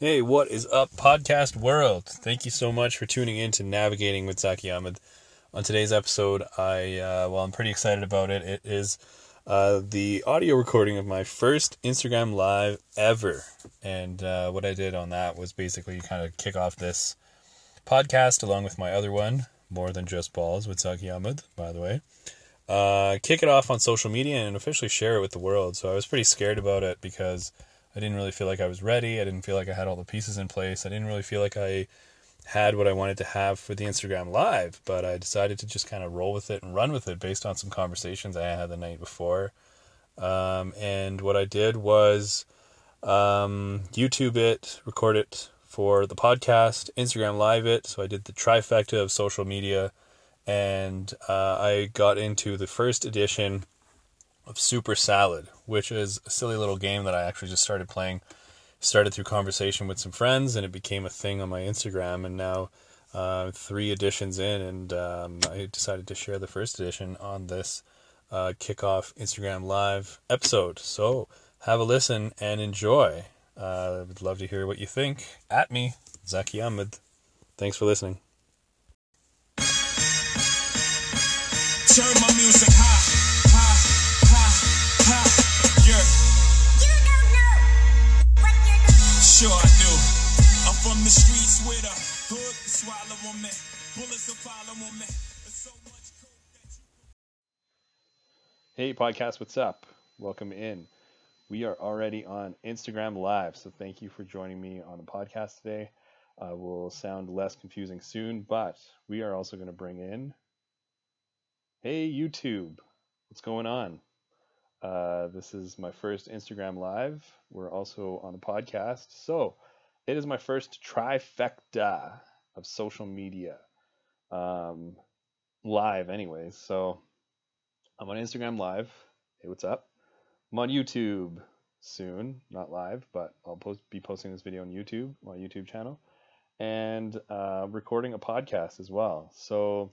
Hey, what is up, podcast world? Thank you so much for tuning in to Navigating with Zaki Ahmed. On today's episode, I uh, well, I'm pretty excited about it. It is uh, the audio recording of my first Instagram live ever, and uh, what I did on that was basically kind of kick off this podcast along with my other one, more than just balls with Zaki Ahmed, by the way. Uh, kick it off on social media and officially share it with the world. So I was pretty scared about it because I didn't really feel like I was ready. I didn't feel like I had all the pieces in place. I didn't really feel like I had what I wanted to have for the Instagram live, but I decided to just kind of roll with it and run with it based on some conversations I had the night before. Um, and what I did was um, YouTube it, record it for the podcast, Instagram live it. So I did the trifecta of social media, and uh, I got into the first edition of Super Salad, which is a silly little game that I actually just started playing. Started through conversation with some friends, and it became a thing on my Instagram. And now, uh, three editions in, and um, I decided to share the first edition on this uh, kickoff Instagram live episode. So have a listen and enjoy. I uh, would love to hear what you think. At me, Zaki Ahmed. Thanks for listening. Turn my music high, Sure I do. I'm from the streets with a hood to swallow on me. Bullets to follow on me. So you Hey, podcast, what's up? Welcome in. We are already on Instagram Live, so thank you for joining me on the podcast today. Uh, will sound less confusing soon, but we are also going to bring in. Hey, YouTube, what's going on? Uh, this is my first Instagram Live. We're also on a podcast, so it is my first trifecta of social media um, live, anyways. So I'm on Instagram Live. Hey, what's up? I'm on YouTube soon, not live, but I'll post be posting this video on YouTube, my YouTube channel, and uh, recording a podcast as well. So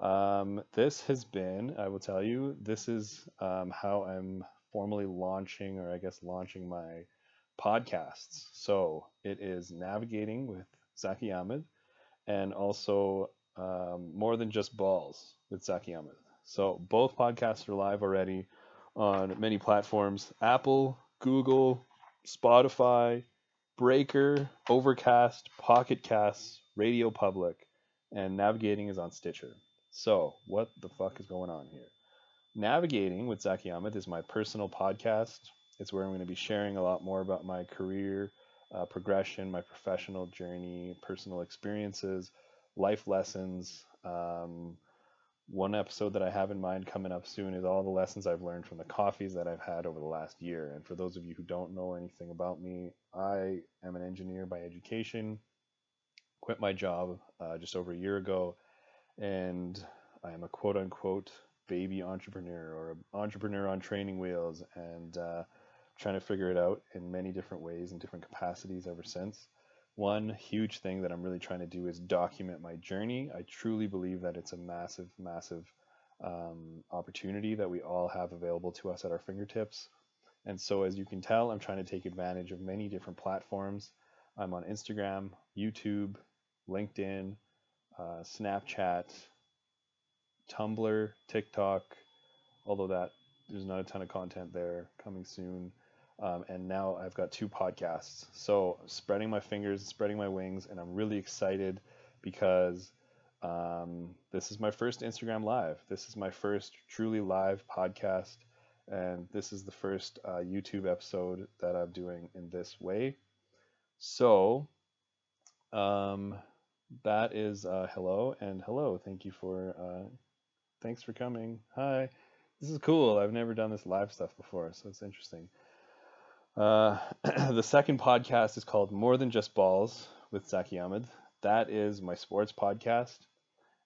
um, this has been, I will tell you, this is um, how I'm formally launching, or I guess launching my podcasts. So it is navigating with Zaki Ahmed, and also um, more than just balls with Zaki Ahmed. So both podcasts are live already on many platforms Apple, Google, Spotify, Breaker, Overcast, Pocket Casts, Radio Public, and Navigating is on Stitcher. So, what the fuck is going on here? Navigating with Zaki Ahmed is my personal podcast. It's where I'm going to be sharing a lot more about my career uh, progression, my professional journey, personal experiences, life lessons. Um, one episode that I have in mind coming up soon is all the lessons I've learned from the coffees that I've had over the last year. And for those of you who don't know anything about me, I am an engineer by education, quit my job uh, just over a year ago, and I am a quote unquote baby entrepreneur or an entrepreneur on training wheels and uh, trying to figure it out in many different ways and different capacities ever since. One huge thing that I'm really trying to do is document my journey. I truly believe that it's a massive, massive um, opportunity that we all have available to us at our fingertips. And so, as you can tell, I'm trying to take advantage of many different platforms. I'm on Instagram, YouTube, LinkedIn, uh, Snapchat, Tumblr, TikTok, although that there's not a ton of content there coming soon. Um, and now I've got two podcasts. So spreading my fingers, spreading my wings, and I'm really excited because um, this is my first Instagram live. This is my first truly live podcast, and this is the first uh, YouTube episode that I'm doing in this way. So um, that is uh, hello and hello. Thank you for uh, thanks for coming. Hi. This is cool. I've never done this live stuff before, so it's interesting. Uh, the second podcast is called More Than Just Balls with Zaki Ahmed. That is my sports podcast,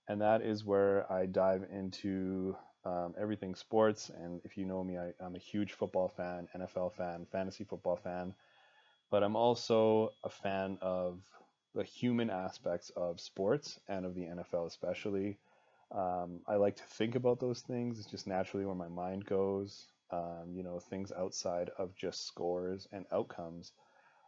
and that is where I dive into um, everything sports. And if you know me, I, I'm a huge football fan, NFL fan, fantasy football fan, but I'm also a fan of the human aspects of sports and of the NFL, especially. Um, I like to think about those things. It's just naturally where my mind goes. Um, you know, things outside of just scores and outcomes.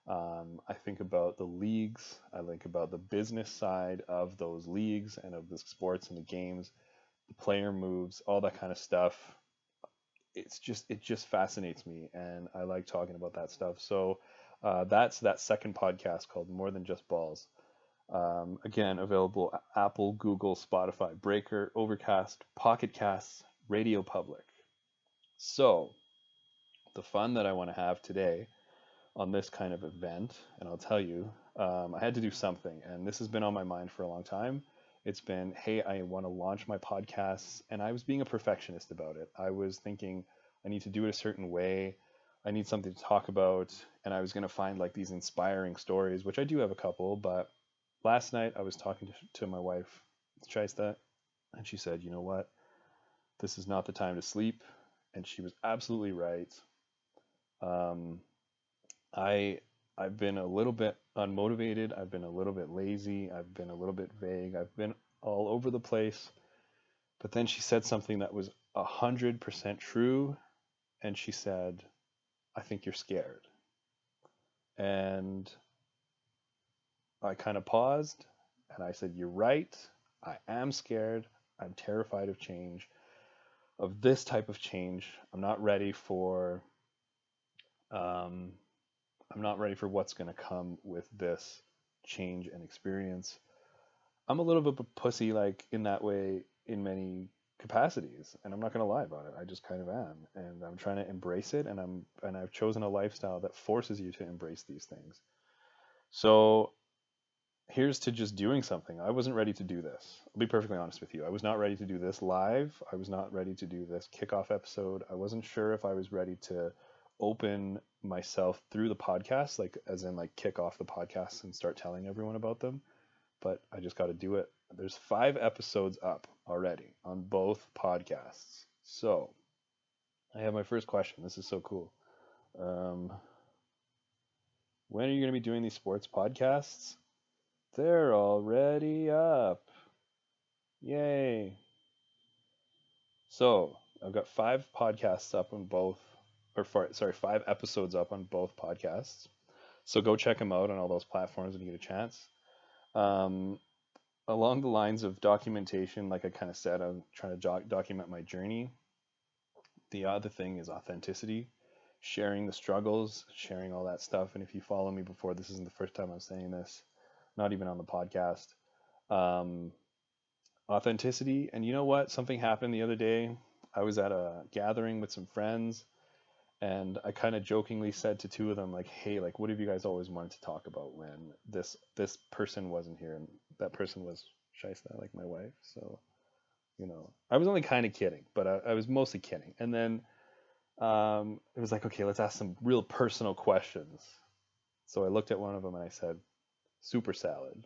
Um, I think about the leagues. I think about the business side of those leagues and of the sports and the games, the player moves, all that kind of stuff. It's just it just fascinates me, and I like talking about that stuff. So uh, that's that second podcast called More Than Just Balls. Um, again, available Apple, Google, Spotify, Breaker, Overcast, Pocket Casts, Radio Public. So, the fun that I want to have today on this kind of event, and I'll tell you, um, I had to do something, and this has been on my mind for a long time. It's been, hey, I want to launch my podcasts, and I was being a perfectionist about it. I was thinking, I need to do it a certain way. I need something to talk about, and I was going to find like these inspiring stories, which I do have a couple, but last night I was talking to, to my wife, Shaista, and she said, you know what? This is not the time to sleep. And she was absolutely right. Um, I I've been a little bit unmotivated. I've been a little bit lazy. I've been a little bit vague. I've been all over the place. But then she said something that was a hundred percent true, and she said, "I think you're scared." And I kind of paused, and I said, "You're right. I am scared. I'm terrified of change, of this type of change. I'm not ready for." Um, I'm not ready for what's going to come with this change and experience. I'm a little bit of a pussy, like in that way, in many capacities, and I'm not going to lie about it. I just kind of am, and I'm trying to embrace it, and I'm and I've chosen a lifestyle that forces you to embrace these things. So here's to just doing something. I wasn't ready to do this. I'll be perfectly honest with you. I was not ready to do this live. I was not ready to do this kickoff episode. I wasn't sure if I was ready to open myself through the podcast, like as in like kick off the podcast and start telling everyone about them. But I just got to do it. There's five episodes up already on both podcasts. So I have my first question. This is so cool. Um, when are you going to be doing these sports podcasts? They're already up. Yay. So I've got five podcasts up on both or sorry, five episodes up on both podcasts. So go check them out on all those platforms when you get a chance. Um, along the lines of documentation, like I kind of said, I'm trying to doc- document my journey. The other thing is authenticity, sharing the struggles, sharing all that stuff. And if you follow me before, this isn't the first time I'm saying this, not even on the podcast. Um, authenticity. And you know what? Something happened the other day. I was at a gathering with some friends and I kind of jokingly said to two of them like, "Hey, like, what have you guys always wanted to talk about when this this person wasn't here?" And that person was Shaista, like my wife. So, you know, I was only kind of kidding, but I, I was mostly kidding. And then um, it was like, okay, let's ask some real personal questions. So I looked at one of them and I said, "Super salad."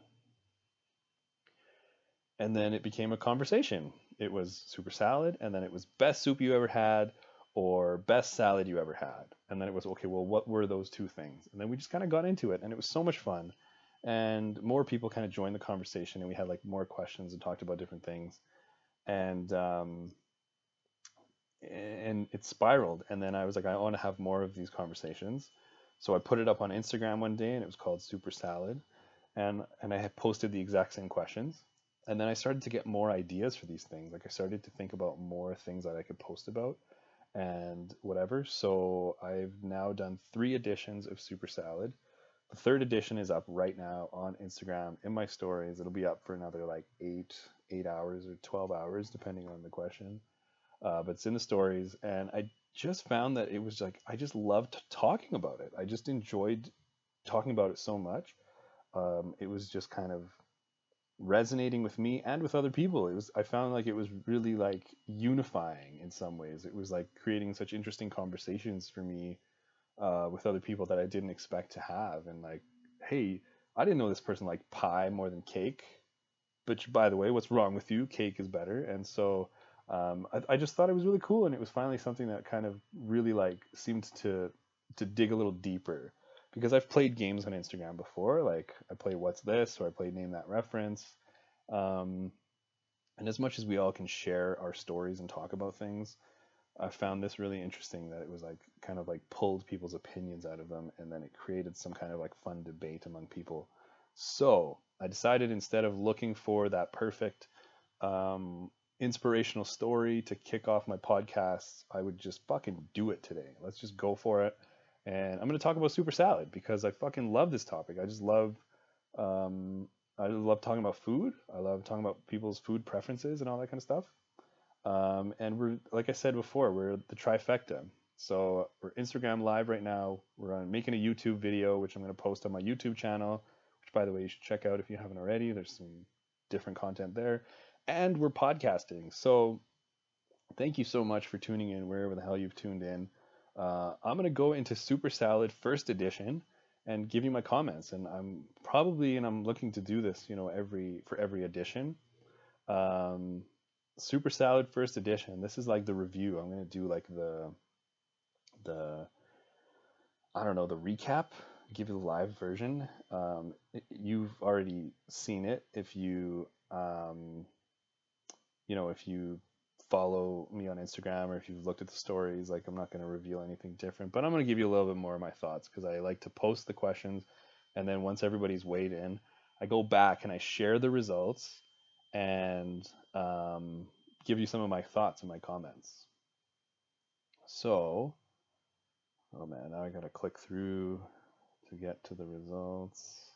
And then it became a conversation. It was super salad, and then it was best soup you ever had, or best salad you ever had. And then it was, okay, well, what were those two things? And then we just kind of got into it, and it was so much fun. And more people kind of joined the conversation, and we had like more questions and talked about different things. And um, and it spiraled. And then I was like, I want to have more of these conversations. So I put it up on Instagram one day, and it was called Super Salad. And and I had posted the exact same questions. And then I started to get more ideas for these things. Like I started to think about more things that I could post about and whatever. So I've now done three editions of Super Salad. The third edition is up right now on Instagram in my stories. It'll be up for another like eight, eight hours or twelve hours, depending on the question. Uh, but it's in the stories, and I just found that it was like I just loved talking about it. I just enjoyed talking about it so much. Um, it was just kind of resonating with me and with other people. It was I found like it was really like unifying in some ways. It was like creating such interesting conversations for me uh, with other people that I didn't expect to have. And like, hey, I didn't know this person liked pie more than cake. But by the way, what's wrong with you? Cake is better. And so um, I, I just thought it was really cool, and it was finally something that kind of really like seemed to to dig a little deeper because I've played games on Instagram before. Like I play What's This or I play Name That Reference. Um, and as much as we all can share our stories and talk about things, I found this really interesting that it was like kind of like pulled people's opinions out of them and then it created some kind of like fun debate among people. So I decided instead of looking for that perfect um, inspirational story to kick off my podcast, I would just fucking do it today. Let's just go for it. And I'm going to talk about super salad because I fucking love this topic. I just love, um, I love talking about food. I love talking about people's food preferences and all that kind of stuff. Um, and we're, like I said before, we're the trifecta. So we're Instagram live right now. We're on making a YouTube video, which I'm going to post on my YouTube channel, which by the way, you should check out if you haven't already. There's some different content there. And we're podcasting. So thank you so much for tuning in wherever the hell you've tuned in. Uh, I'm going to go into Super Salad first edition and give you my comments. And I'm probably, and I'm looking to do this, you know, every, for every edition. Um, Super Salad First Edition. This is like the review. I'm gonna do like the the I don't know the recap. Give you the live version. Um, you've already seen it if you um, you know if you follow me on Instagram or if you've looked at the stories. Like I'm not gonna reveal anything different, but I'm gonna give you a little bit more of my thoughts because I like to post the questions, and then once everybody's weighed in, I go back and I share the results and um, give you some of my thoughts and my comments. So, oh man, now I gotta click through to get to the results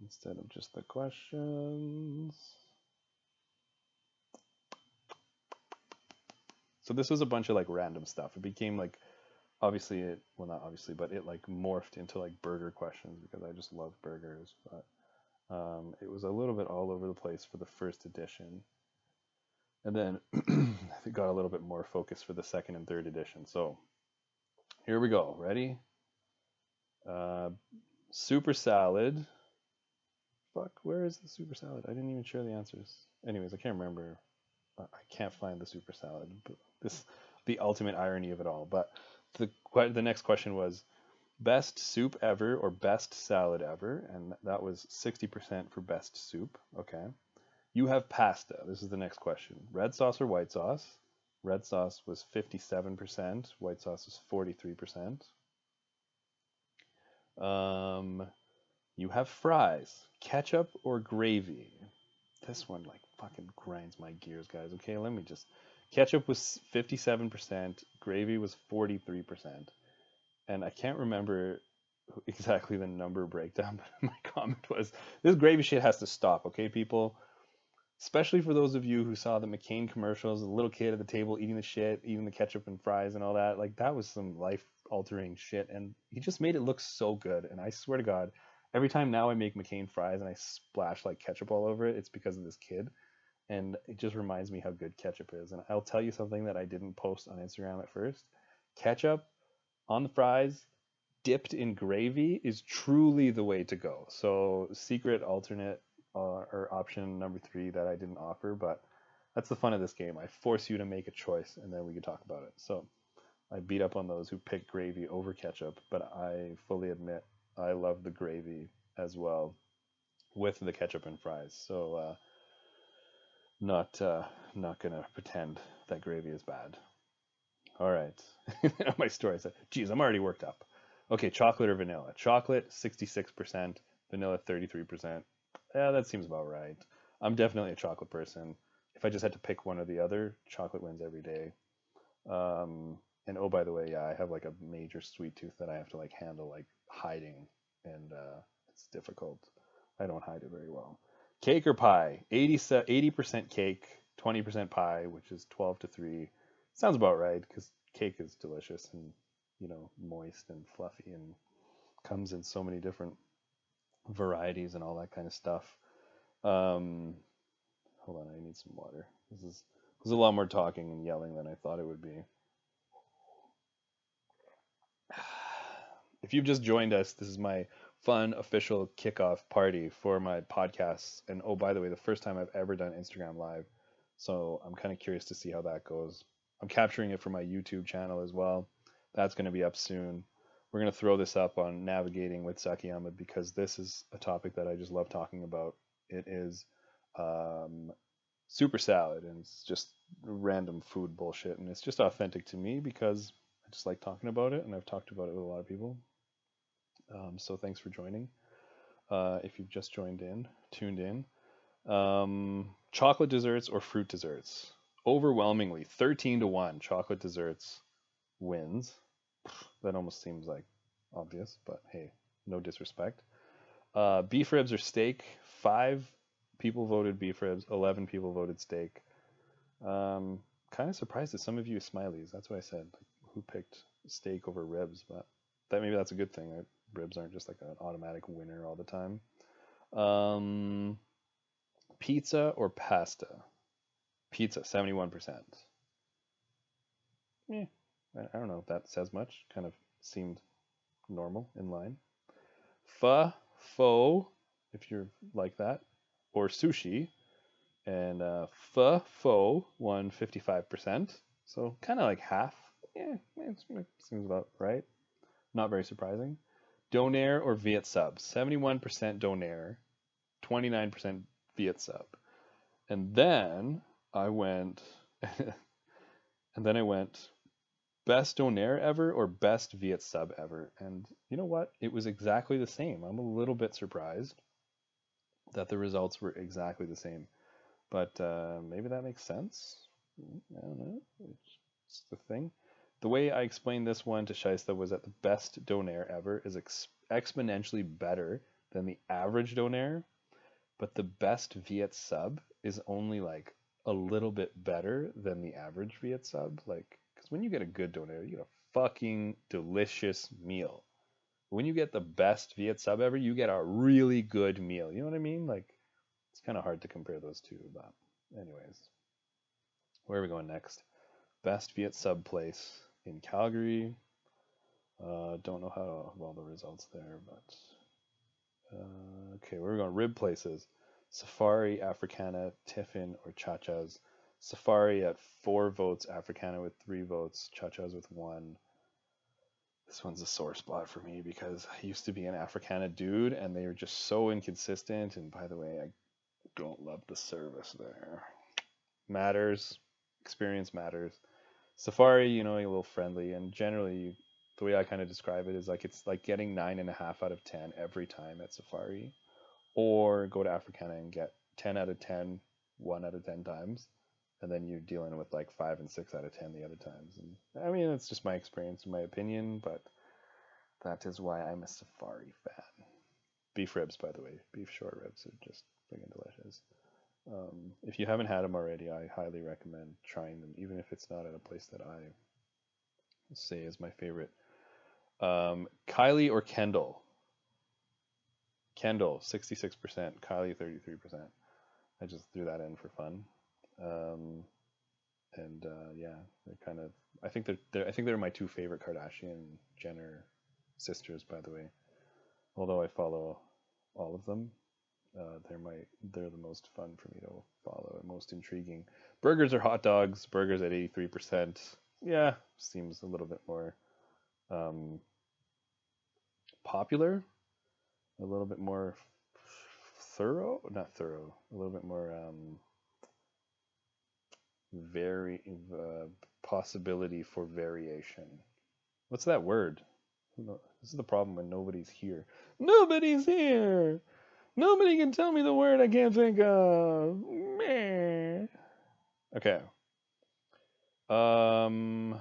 instead of just the questions. So this was a bunch of like random stuff. It became like obviously it well not obviously, but it like morphed into like burger questions because I just love burgers. But um, it was a little bit all over the place for the first edition. And then it got a little bit more focused for the second and third edition. So here we go. Ready? Uh, super salad. Fuck, where is the super salad? I didn't even share the answers. Anyways, I can't remember. I can't find the super salad. But this, the ultimate irony of it all. But the the next question was best soup ever or best salad ever, and that was 60% for best soup. Okay. You have pasta. This is the next question. Red sauce or white sauce? Red sauce was 57%, white sauce was 43%. Um, you have fries, ketchup or gravy? This one like fucking grinds my gears, guys. Okay, let me just. Ketchup was 57%, gravy was 43%. And I can't remember exactly the number breakdown, but my comment was this gravy shit has to stop, okay, people? Especially for those of you who saw the McCain commercials, the little kid at the table eating the shit, eating the ketchup and fries and all that. Like that was some life altering shit. And he just made it look so good. And I swear to God, every time now I make McCain fries and I splash like ketchup all over it, it's because of this kid. And it just reminds me how good ketchup is. And I'll tell you something that I didn't post on Instagram at first. Ketchup on the fries dipped in gravy is truly the way to go. So secret alternate uh, or option number three that I didn't offer, but that's the fun of this game. I force you to make a choice, and then we can talk about it. So I beat up on those who pick gravy over ketchup, but I fully admit I love the gravy as well with the ketchup and fries. So uh, not uh, not gonna pretend that gravy is bad. All right, my story said, geez, I'm already worked up. Okay, chocolate or vanilla? Chocolate, 66%, vanilla, 33%. Yeah, that seems about right. I'm definitely a chocolate person. If I just had to pick one or the other, chocolate wins every day. Um, and oh, by the way, yeah, I have like a major sweet tooth that I have to like handle like hiding, and uh, it's difficult. I don't hide it very well. Cake or pie? 80 percent cake, 20% pie, which is 12 to 3. Sounds about right because cake is delicious and you know moist and fluffy and comes in so many different varieties and all that kind of stuff. Um, hold on, I need some water. This is this is a lot more talking and yelling than I thought it would be. If you've just joined us, this is my fun official kickoff party for my podcasts. And oh, by the way, the first time I've ever done Instagram Live. So I'm kind of curious to see how that goes. I'm capturing it for my YouTube channel as well. That's going to be up soon. We're going to throw this up on Navigating with Zaki Ahmed because this is a topic that I just love talking about. It is um, super salad, and it's just random food bullshit, and it's just authentic to me because I just like talking about it, and I've talked about it with a lot of people. Um, so thanks for joining. Uh, if you've just joined in, tuned in, um, chocolate desserts or fruit desserts? Overwhelmingly, 13 to 1, chocolate desserts wins. That almost seems like obvious, but hey, no disrespect. Uh, beef ribs or steak? Five people voted beef ribs, 11 people voted steak. Um, kind of surprised that some of you smileys. That's what I said. Like, who picked steak over ribs? But that maybe that's a good thing. Ribs aren't just like an automatic winner all the time. Um, pizza or pasta? Pizza, 71%. Yeah, I I don't know if that says much. Kind of seemed normal in line. Pho, if you're like that, or sushi. And uh, pho won 55%. So kind of like half. Yeah, it seems about right. Not very surprising. Donair or Viet sub? 71% Donair, 29% Viet sub. And then I went, and then I went best Donair ever or best Viet sub ever. And you know what? It was exactly the same. I'm a little bit surprised that the results were exactly the same. But uh, maybe that makes sense. I don't know. It's, it's the thing. The way I explained this one to Shaista was that the best Donair ever is ex- exponentially better than the average Donair, but the best Viet sub is only like a little bit better than the average Viet sub. Like, because when you get a good Donair, you get a fucking delicious meal. When you get the best Viet sub ever, you get a really good meal. You know what I mean? Like, it's kind of hard to compare those two, but anyways. Where are we going next? Best Viet sub place in Calgary. Uh, don't know how well the results there, but uh, okay, we're we going? Rib places. Safari, Africana, Tiffin, or Chachas. Safari at four votes, Africana with three votes, Chachas with one. This one's a sore spot for me because I used to be an Africana dude and they were just so inconsistent. And by the way, I don't love the service there. Matters, experience matters. Safari, you know, a little friendly, and generally, you, the way I kind of describe it is like it's like getting nine and a half out of ten every time at Safari, or go to Africana and get 10 out of 10, one out of 10 times, and then you're dealing with like five and six out of 10 the other times. And I mean, it's just my experience and my opinion, but that is why I'm a Safari fan. Beef ribs, by the way, beef short ribs are just freaking delicious. Um, if you haven't had them already, I highly recommend trying them, even if it's not at a place that I say is my favorite. Um, Kylie or Kendall? Kendall, 66%, Kylie, 33%. I just threw that in for fun. Um, and uh, yeah, they're kind of. I think they're, they're. I think they're my two favorite Kardashian Jenner sisters, by the way. Although I follow all of them, uh, they're my. They're the most fun for me to follow and most intriguing. Burgers or hot dogs? Burgers at eighty three percent. Yeah, seems a little bit more um, popular, a little bit more thorough. Not thorough. A little bit more. Um, very uh, possibility for variation. What's that word? This is the problem when nobody's here. Nobody's here. Nobody can tell me the word I can't think of. Meh. Okay. Um,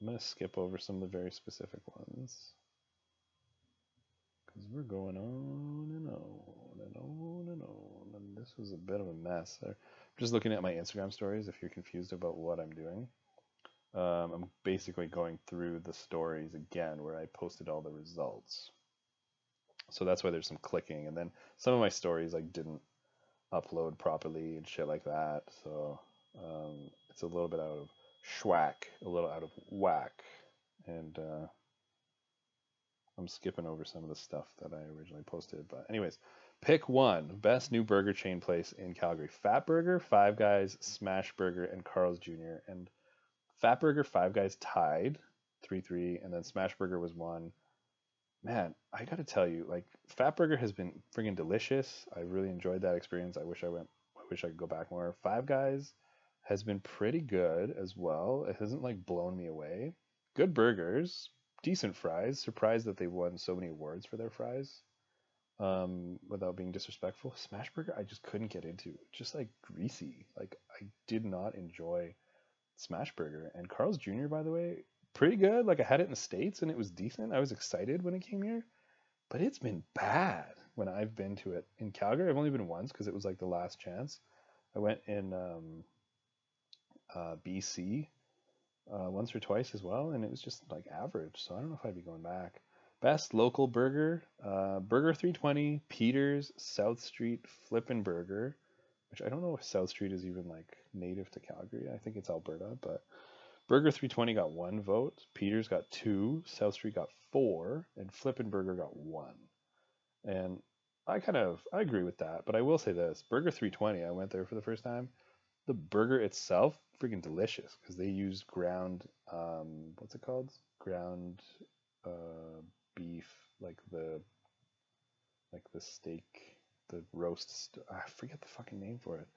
I'm gonna skip over some of the very specific ones because we're going on and on and on and on, and this was a bit of a mess. I'm just looking at my Instagram stories. If you're confused about what I'm doing, um, I'm basically going through the stories again where I posted all the results. So that's why there's some clicking, and then some of my stories like didn't upload properly and shit like that. So um, it's a little bit out of schwack, a little out of whack, and uh, I'm skipping over some of the stuff that I originally posted. But anyways, pick one best new burger chain place in Calgary: Fat Burger, Five Guys, Smash Burger, and Carl's Jr. And Fat Burger, Five Guys tied three three, and then Smash Burger was one. Man, I gotta tell you, like Fat Burger has been friggin' delicious. I really enjoyed that experience. I wish I went I wish I could go back more. Five Guys has been pretty good as well. It hasn't like blown me away. Good burgers, decent fries. Surprised that they've won so many awards for their fries. Um, without being disrespectful, Smash Burger I just couldn't get into. Just like greasy. Like I did not enjoy Smash Burger. And Carl's Jr. by the way, pretty good. Like I had it in the States and it was decent. I was excited when it came here. But it's been bad when I've been to it. In Calgary, I've only been once because it was like the last chance. I went in um, uh, BC uh, once or twice as well, and it was just like average. So I don't know if I'd be going back. Best local burger, uh, Burger 320, Peters, South Street, Flippin' Burger, which I don't know if South Street is even like native to Calgary. I think it's Alberta, but Burger 320 got one vote, Peters got two, South Street got four, and Flippin' Burger got one. And I kind of I agree with that, but I will say this: Burger 320, I went there for the first time. The burger itself, freaking delicious because they use ground, um, what's it called? Ground uh, beef, like the like the steak, the roast. St- I forget the fucking name for it.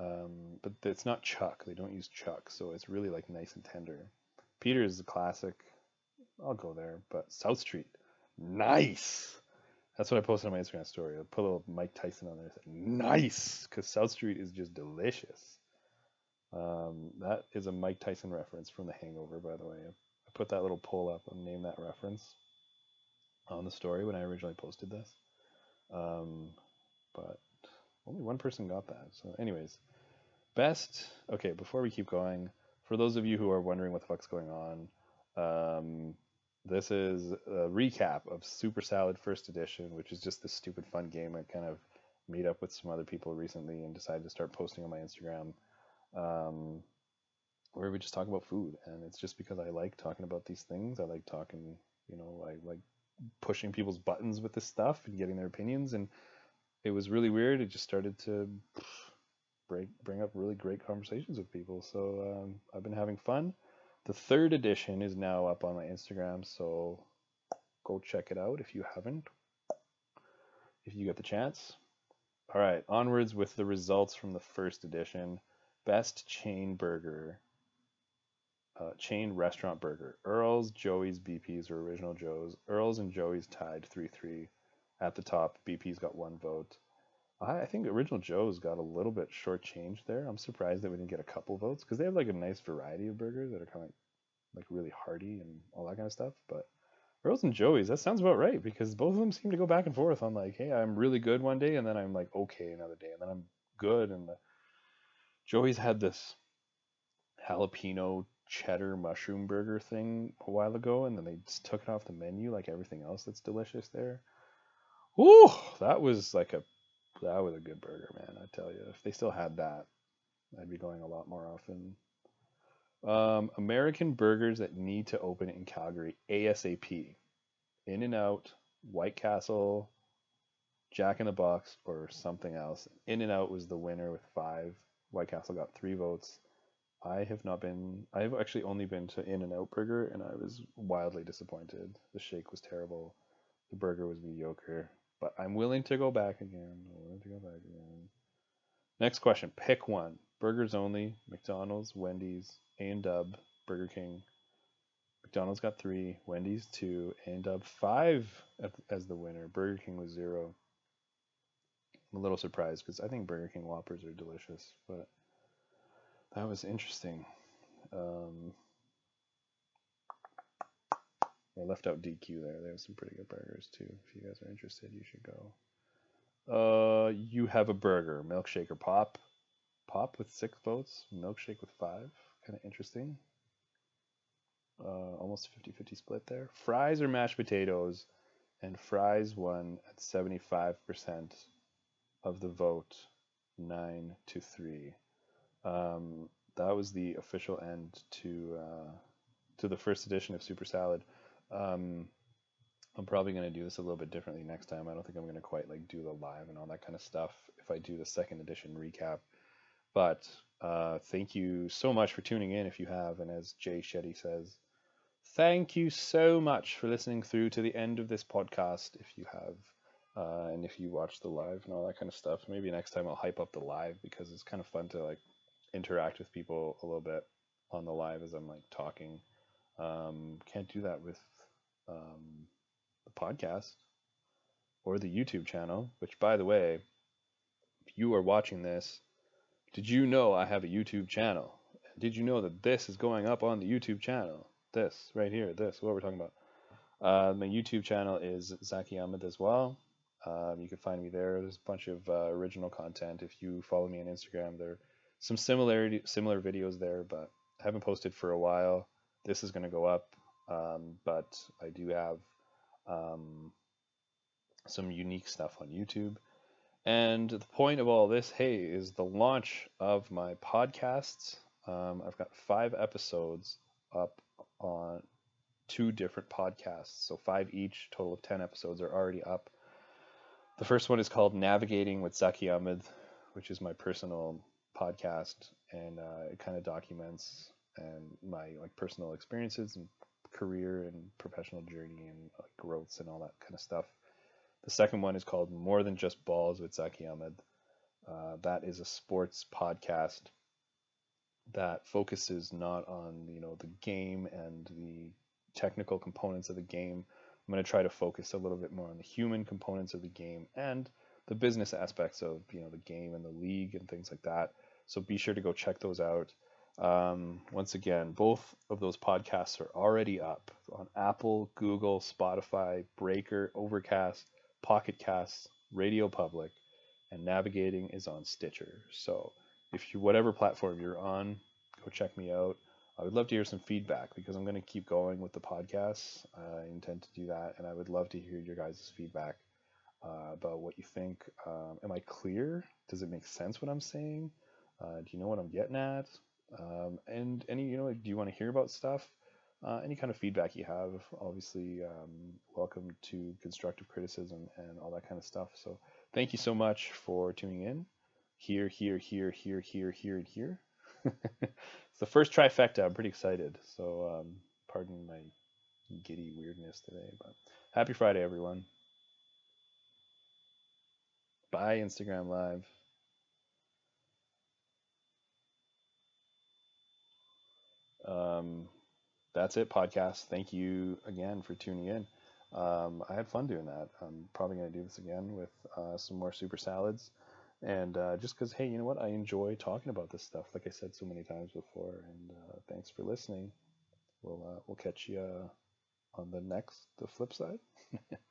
Um, but it's not chuck. They don't use chuck, so it's really like nice and tender. Peter's is a classic. I'll go there, but South Street, nice. That's what I posted on my Instagram story. I put a little Mike Tyson on there. Nice, because South Street is just delicious. Um, that is a Mike Tyson reference from The Hangover, by the way. I put that little poll up and named that reference on the story when I originally posted this. Um, but only one person got that. So, anyways, best. Okay, before we keep going, for those of you who are wondering what the fuck's going on, um, this is a recap of Super Salad First Edition, which is just this stupid fun game I kind of made up with some other people recently and decided to start posting on my Instagram, um, where we just talk about food. And it's just because I like talking about these things. I like talking, you know, I like pushing people's buttons with this stuff and getting their opinions. And it was really weird. It just started to break, bring up really great conversations with people. So um, I've been having fun. The third edition is now up on my Instagram, so go check it out if you haven't, if you get the chance. All right, onwards with the results from the first edition. Best chain burger, uh, chain restaurant burger. Earl's, Joey's, BP's, or Original Joe's. Earl's and Joey's tied 3 3 at the top. BP's got one vote. I I think Original Joe's got a little bit shortchanged there. I'm surprised that we didn't get a couple votes because they have like a nice variety of burgers that are kind of like really hearty and all that kind of stuff. But Earl's and Joey's, that sounds about right because both of them seem to go back and forth on like, hey, I'm really good one day and then I'm like okay another day and then I'm good and the Joey's had this jalapeno cheddar mushroom burger thing a while ago and then they just took it off the menu like everything else that's delicious there. Ooh, that was like a that was a good burger, man. I tell you, if they still had that, I'd be going a lot more often. Um, American burgers that need to open in Calgary ASAP. In and Out, White Castle, Jack in the Box, or something else. In and Out was the winner with five. White Castle got three votes. I have not been. I've actually only been to In and Out Burger, and I was wildly disappointed. The shake was terrible. The burger was mediocre. But I'm willing to go back again. I'm willing to go back again. Next question. Pick one. Burgers only. McDonald's, Wendy's, A&W, Burger King. McDonald's got three. Wendy's two. A&W five as the winner. Burger King was zero. I'm a little surprised because I think Burger King Whoppers are delicious, but that was interesting. Um, I left out DQ there. They have some pretty good burgers too. If you guys are interested, you should go. Uh, you have a burger, milkshake or pop. Pop with six votes, milkshake with five. Kind of interesting. Uh, almost 50 50 split there. Fries or mashed potatoes, and fries won at 75% of the vote, 9 to 3. Um, that was the official end to uh, to the first edition of Super Salad. Um, I'm probably going to do this a little bit differently next time. I don't think I'm going to quite like do the live and all that kind of stuff if I do the second edition recap. But uh, thank you so much for tuning in if you have. And as Jay Shetty says, thank you so much for listening through to the end of this podcast if you have. Uh, and if you watch the live and all that kind of stuff, maybe next time I'll hype up the live because it's kind of fun to like interact with people a little bit on the live as I'm like talking. Um, can't do that with um, the podcast or the YouTube channel, which by the way, if you are watching this, did you know I have a YouTube channel? Did you know that this is going up on the YouTube channel? This right here, this, what we're talking about. Uh, my YouTube channel is Zaki Ahmed as well. Um, you can find me there. There's a bunch of uh, original content. If you follow me on Instagram, there are some similarity, similar videos there, but I haven't posted for a while. This is going to go up, um, but I do have um, some unique stuff on YouTube. And the point of all this, hey, is the launch of my podcasts. Um, I've got five episodes up on two different podcasts. So five each, total of 10 episodes are already up. The first one is called Navigating with Zaki Ahmed, which is my personal podcast, and uh, it kind of documents and my like personal experiences and career and professional journey and like growths and all that kind of stuff. The second one is called More Than Just Balls with Zaki Ahmed. Uh, that is a sports podcast that focuses not on you know the game and the technical components of the game I'm going to try to focus a little bit more on the human components of the game and the business aspects of you know the game and the league and things like that. So be sure to go check those out. Um, once again, both of those podcasts are already up on Apple, Google, Spotify, Breaker, Overcast, Pocket Casts, Radio Public, and Navigating is on Stitcher. So if you whatever platform you're on, go check me out. I would love to hear some feedback because I'm going to keep going with the podcasts. I intend to do that, and I would love to hear your guys' feedback uh, about what you think. Um, am I clear? Does it make sense what I'm saying? Uh, do you know what I'm getting at? Um, and any, you know, do you want to hear about stuff? Uh, any kind of feedback you have, obviously, um, welcome to constructive criticism and all that kind of stuff. So, thank you so much for tuning in. Here, here, here, here, here, here, and here. it's the first trifecta. I'm pretty excited. So, um, pardon my giddy weirdness today, but happy Friday, everyone. Bye, Instagram Live. Um, that's it, podcast. Thank you again for tuning in. Um, I had fun doing that. I'm probably going to do this again with uh, some more super salads. And uh, just because, hey, you know what? I enjoy talking about this stuff, like I said so many times before. And uh, thanks for listening. We'll uh, we'll catch you uh, on the next, the flip side.